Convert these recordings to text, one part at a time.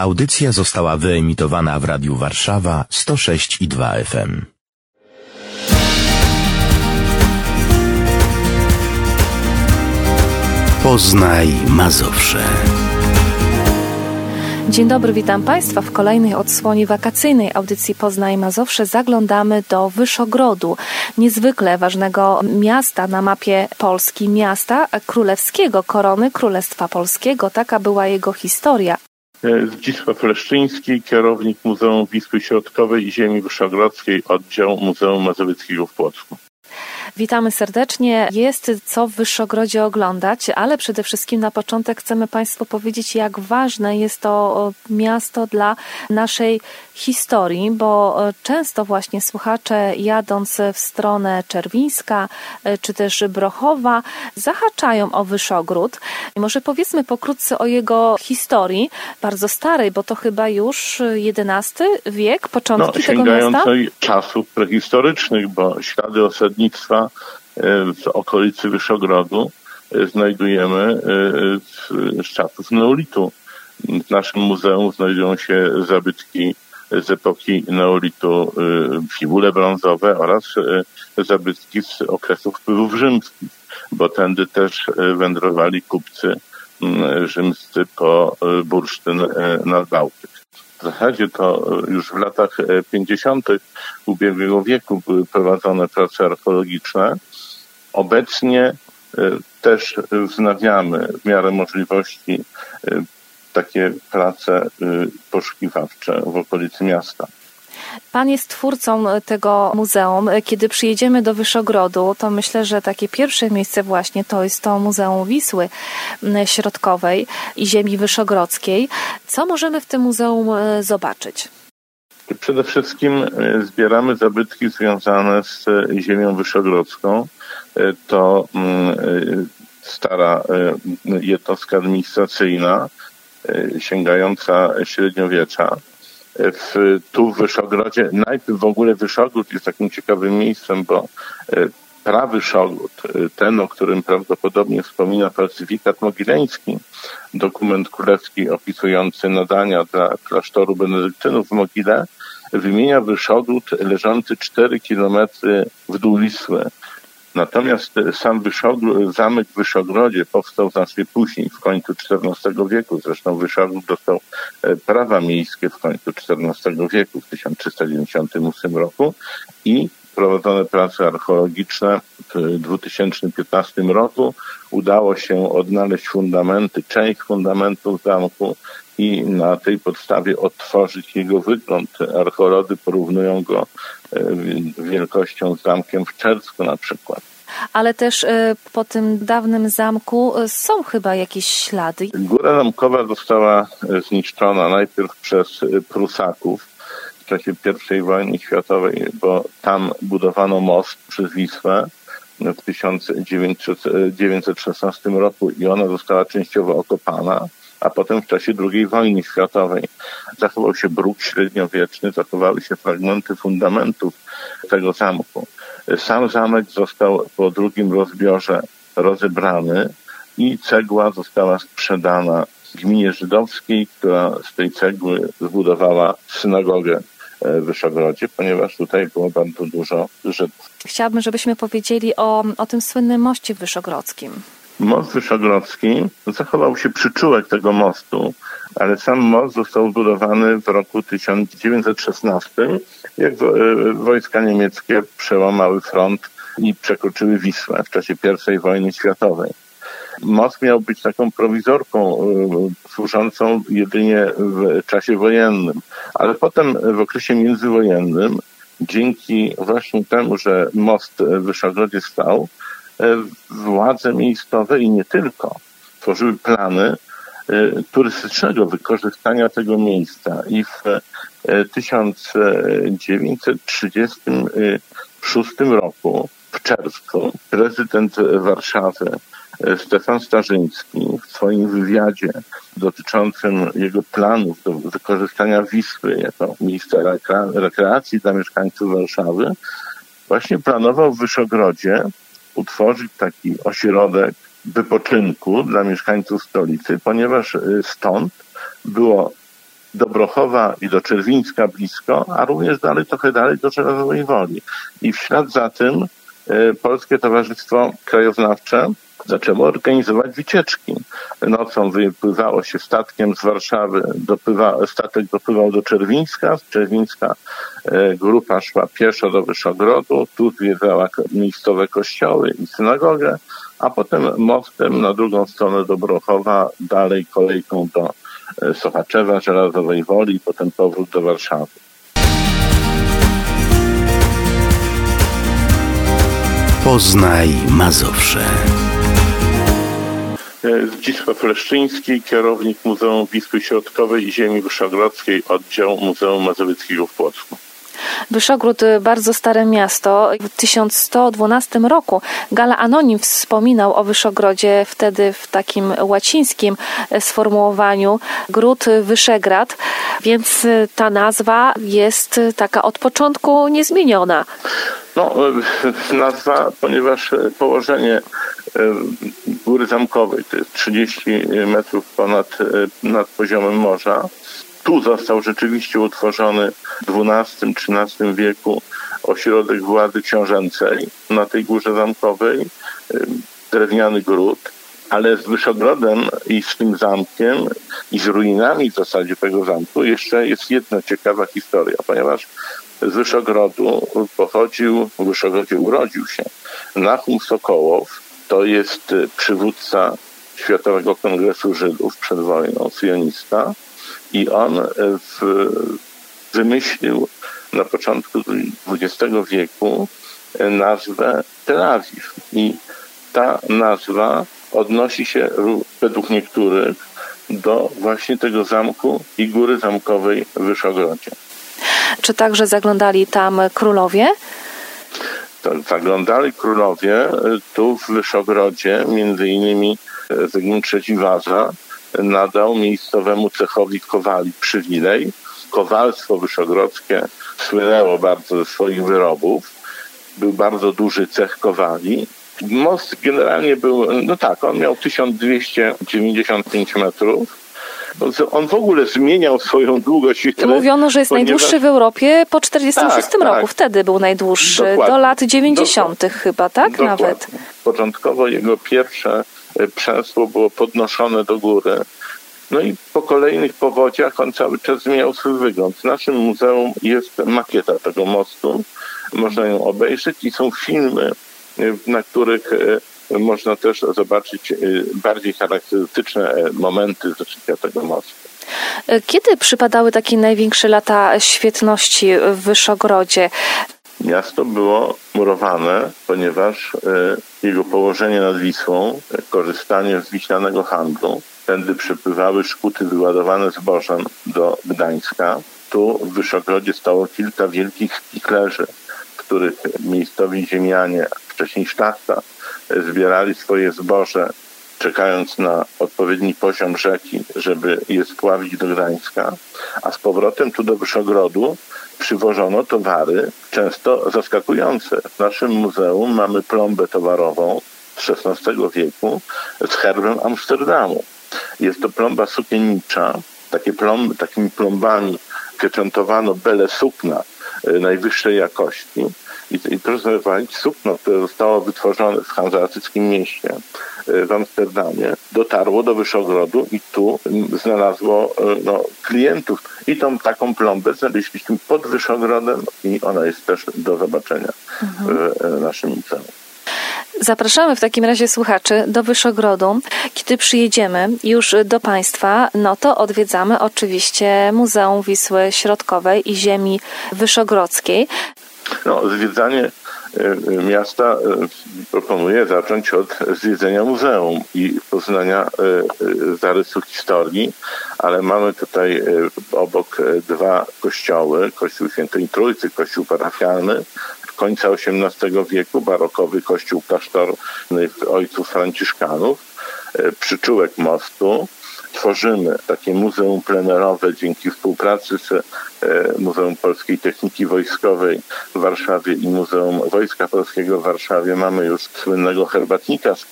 Audycja została wyemitowana w Radiu Warszawa 106 i 2 FM. Poznaj Mazowsze. Dzień dobry, witam Państwa. W kolejnej odsłonie wakacyjnej audycji Poznaj Mazowsze zaglądamy do Wyszogrodu, niezwykle ważnego miasta na mapie Polski, miasta królewskiego, korony Królestwa Polskiego. Taka była jego historia. Zdzisław Leszczyński, kierownik Muzeum Wisły Środkowej i Ziemi Wyszogrodzkiej, oddział Muzeum Mazowieckiego w Płocku. Witamy serdecznie. Jest co w Wyszogrodzie oglądać, ale przede wszystkim na początek chcemy Państwu powiedzieć, jak ważne jest to miasto dla naszej historii, bo często właśnie słuchacze jadąc w stronę Czerwińska czy też Brochowa zahaczają o Wyszogród. Może powiedzmy pokrótce o jego historii, bardzo starej, bo to chyba już XI wiek, początki no, tego miasta? czasów prehistorycznych, bo ślady osadnictwa w okolicy Wyszogrodu znajdujemy z czasów neolitu. W naszym muzeum znajdują się zabytki z epoki neolitu, fibule brązowe oraz zabytki z okresów wpływów rzymskich, bo tędy też wędrowali kupcy rzymscy po bursztyn nad Bałtyk. Zasadzie to już w latach 50. ubiegłego wieku były prowadzone prace archeologiczne. Obecnie też wznawiamy w miarę możliwości takie prace poszukiwawcze w okolicy miasta. Pan jest twórcą tego muzeum. Kiedy przyjedziemy do Wyszogrodu, to myślę, że takie pierwsze miejsce właśnie to jest to Muzeum Wisły Środkowej i Ziemi Wyszogrodzkiej. Co możemy w tym muzeum zobaczyć? Przede wszystkim zbieramy zabytki związane z ziemią wyszogrodzką. To stara jednostka administracyjna sięgająca średniowiecza w, tu w Wyszogrodzie. Najpierw w ogóle Wyszogród jest takim ciekawym miejscem, bo prawy Szogród, ten, o którym prawdopodobnie wspomina falsyfikat mogileński, dokument królewski opisujący nadania dla klasztoru benedyktynów w Mogile, wymienia Wyszogród leżący 4 kilometry w dół Wisły. Natomiast sam Wyszogród, zamek w Wyszogrodzie powstał znacznie później, w końcu XIV wieku. Zresztą Wyszogród dostał prawa miejskie w końcu XIV wieku, w 1398 roku. I prowadzone prace archeologiczne w 2015 roku. Udało się odnaleźć fundamenty, część fundamentów zamku i na tej podstawie odtworzyć jego wygląd. Archeolodzy porównują go wielkością z zamkiem w Czersku na przykład. Ale też po tym dawnym zamku są chyba jakieś ślady. Góra zamkowa została zniszczona najpierw przez Prusaków w czasie I wojny światowej, bo tam budowano most przez Wisłę w 1916 roku i ona została częściowo okopana a potem w czasie II wojny światowej zachował się bruk średniowieczny, zachowały się fragmenty fundamentów tego zamku. Sam zamek został po drugim rozbiorze rozebrany i cegła została sprzedana gminie żydowskiej, która z tej cegły zbudowała synagogę w Wyszogrodzie, ponieważ tutaj było bardzo dużo Żydów. Chciałabym, żebyśmy powiedzieli o, o tym słynnym moście wyszogrodzkim. Most Wyszogrodzki zachował się przyczółek tego mostu, ale sam most został zbudowany w roku 1916, jak wojska niemieckie przełamały front i przekroczyły Wisłę w czasie I wojny światowej. Most miał być taką prowizorką służącą jedynie w czasie wojennym, ale potem w okresie międzywojennym, dzięki właśnie temu, że most w Wyszogrodzie stał, władze miejscowe i nie tylko tworzyły plany turystycznego wykorzystania tego miejsca. I w 1936 roku w czerwcu prezydent Warszawy Stefan Starzyński w swoim wywiadzie dotyczącym jego planów do wykorzystania Wisły jako miejsca rekreacji dla mieszkańców Warszawy właśnie planował w Wyszogrodzie utworzyć taki ośrodek wypoczynku dla mieszkańców stolicy, ponieważ stąd było do Brochowa i do Czerwińska blisko, a również dalej, trochę dalej do Żelazowej Woli. I w ślad za tym Polskie Towarzystwo Krajoznawcze zaczęło organizować wycieczki. Nocą wypływało się statkiem z Warszawy, dopływa, statek dopływał do Czerwińska, z Czerwińska e, grupa szła pieszo do Wyszogrodu, tu zwiedzała miejscowe kościoły i synagogę, a potem mostem na drugą stronę do Brochowa, dalej kolejką do e, Sochaczewa, Żelazowej Woli potem powrót do Warszawy. Poznaj Mazowsze. Zdzisław Leszczyński, kierownik Muzeum Wisły Środkowej i Ziemi Wyszogrodzkiej, oddział Muzeum Mazowieckiego w Płocku. Wyszogród y, bardzo stare miasto. W 1112 roku Gala Anonim wspominał o Wyszogrodzie wtedy w takim łacińskim y, sformułowaniu Gród Wyszegrad, więc y, ta nazwa jest taka od początku niezmieniona. No, nazwa, ponieważ położenie góry zamkowej to jest 30 metrów ponad nad poziomem morza, tu został rzeczywiście utworzony w XII-XIII wieku ośrodek władzy książęcej. Na tej górze zamkowej, drewniany gród, ale z Wyszogrodem i z tym zamkiem i z ruinami w zasadzie tego zamku jeszcze jest jedna ciekawa historia, ponieważ z Wyszogrodu pochodził, w Wyszogrodzie urodził się Nachum Sokołow, to jest przywódca Światowego Kongresu Żydów przed wojną, sionista, i on e, w, wymyślił na początku XX wieku e, nazwę Tel Awiw. I ta nazwa odnosi się według niektórych do właśnie tego zamku i góry zamkowej w Wyszogrodzie. Czy także zaglądali tam królowie? Zaglądali królowie e, tu w Wyszogrodzie, między innymi Zygmunt III Waza, nadał miejscowemu cechowi Kowali przywilej. Kowalstwo wyszogrodzkie słynęło bardzo ze swoich wyrobów. Był bardzo duży cech Kowali. Most generalnie był, no tak, on miał 1295 metrów. On w ogóle zmieniał swoją długość. Mówiono, że jest ponieważ... najdłuższy w Europie po 46 tak, roku. Tak. Wtedy był najdłuższy, Dokładnie. do lat 90. Dokładnie. chyba, tak? Dokładnie. Nawet. Początkowo jego pierwsze przęsło było podnoszone do góry. No i po kolejnych powodziach on cały czas zmieniał swój wygląd. W naszym muzeum jest makieta tego mostu. Można ją obejrzeć i są filmy, na których e, można też zobaczyć bardziej charakterystyczne e, momenty z życia tego mostu. Kiedy przypadały takie największe lata świetności w Wyszogrodzie? Miasto było murowane, ponieważ e, jego położenie nad Wisłą, korzystanie z wiśnianego handlu, tędy przepływały szkuty wyładowane zbożem do Gdańska. Tu w Wyszogrodzie stało kilka wielkich spiklerzy, w których miejscowi ziemianie, wcześniej szlachta, zbierali swoje zboże, czekając na odpowiedni poziom rzeki, żeby je spławić do Gdańska, a z powrotem tu do Wyszogrodu przywożono towary często zaskakujące. W naszym muzeum mamy plombę towarową z XVI wieku z herbem Amsterdamu. Jest to plomba sukiennicza. Takie plomby, takimi plombami pieczętowano bele sukna y, najwyższej jakości. I, i proszę sobie wyobrazić, sukno, które zostało wytworzone w hanzeatyckim mieście y, w Amsterdamie, dotarło do Wyszogrodu i tu znalazło y, no, klientów. I tą taką plombę znaleźliśmy pod Wyszogrodem i ona jest też do zobaczenia mhm. w naszym muzeum. Zapraszamy w takim razie słuchaczy do Wyszogrodu. Kiedy przyjedziemy już do Państwa, no to odwiedzamy oczywiście Muzeum Wisły Środkowej i Ziemi Wyszogrodzkiej. No, zwiedzanie e, miasta e, proponuję zacząć od zwiedzenia muzeum i poznania e, zarysu historii, ale mamy tutaj obok dwa kościoły, kościół Świętej Trójcy, kościół parafialny, końca XVIII wieku, barokowy kościół klasztorny ojców franciszkanów, przyczółek mostu, tworzymy takie muzeum plenerowe dzięki współpracy z e, Muzeum Polskiej Techniki Wojskowej w Warszawie i Muzeum Wojska Polskiego w Warszawie. Mamy już słynnego herbatnika z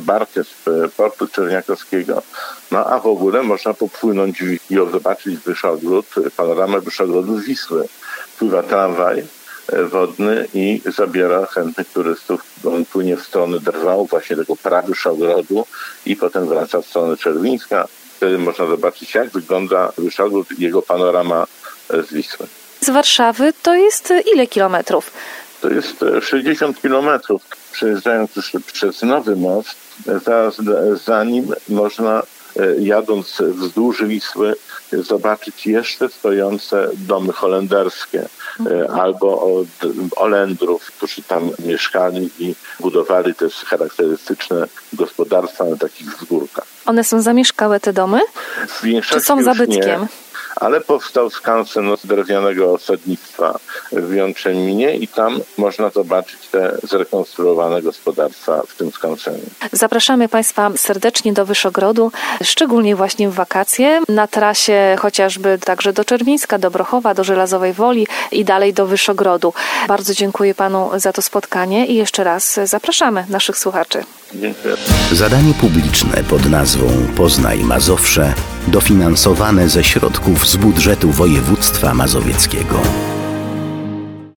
barkę z portu Czerniakowskiego. No a w ogóle można popłynąć i zobaczyć Wyszogród, panoramę Wyszogrodu Wisły. Pływa tramwaj wodny i zabiera chętnych turystów. On płynie w stronę Drwału, właśnie tego Prawysz ogrodu i potem wraca w stronę Czerwińska. Wtedy można zobaczyć, jak wygląda Wyszogród i jego panorama z Wisły. Z Warszawy to jest ile kilometrów? To jest 60 kilometrów. Przejeżdżając już przez Nowy Most, zaraz za nim można jadąc wzdłuż Wisły, zobaczyć jeszcze stojące domy holenderskie albo od Olendrów, którzy tam mieszkali i budowali też charakterystyczne gospodarstwa na takich wzgórkach. One są zamieszkałe te domy? Czy są zabytkiem? Nie ale powstał skansen z drewnianego osadnictwa w Jątrzeminie i tam można zobaczyć te zrekonstruowane gospodarstwa w tym skansenie. Zapraszamy Państwa serdecznie do Wyszogrodu, szczególnie właśnie w wakacje, na trasie chociażby także do Czerwińska, do Brochowa, do Żelazowej Woli i dalej do Wyszogrodu. Bardzo dziękuję Panu za to spotkanie i jeszcze raz zapraszamy naszych słuchaczy. Dziękuję. Zadanie publiczne pod nazwą Poznaj Mazowsze dofinansowane ze środków z budżetu województwa mazowieckiego.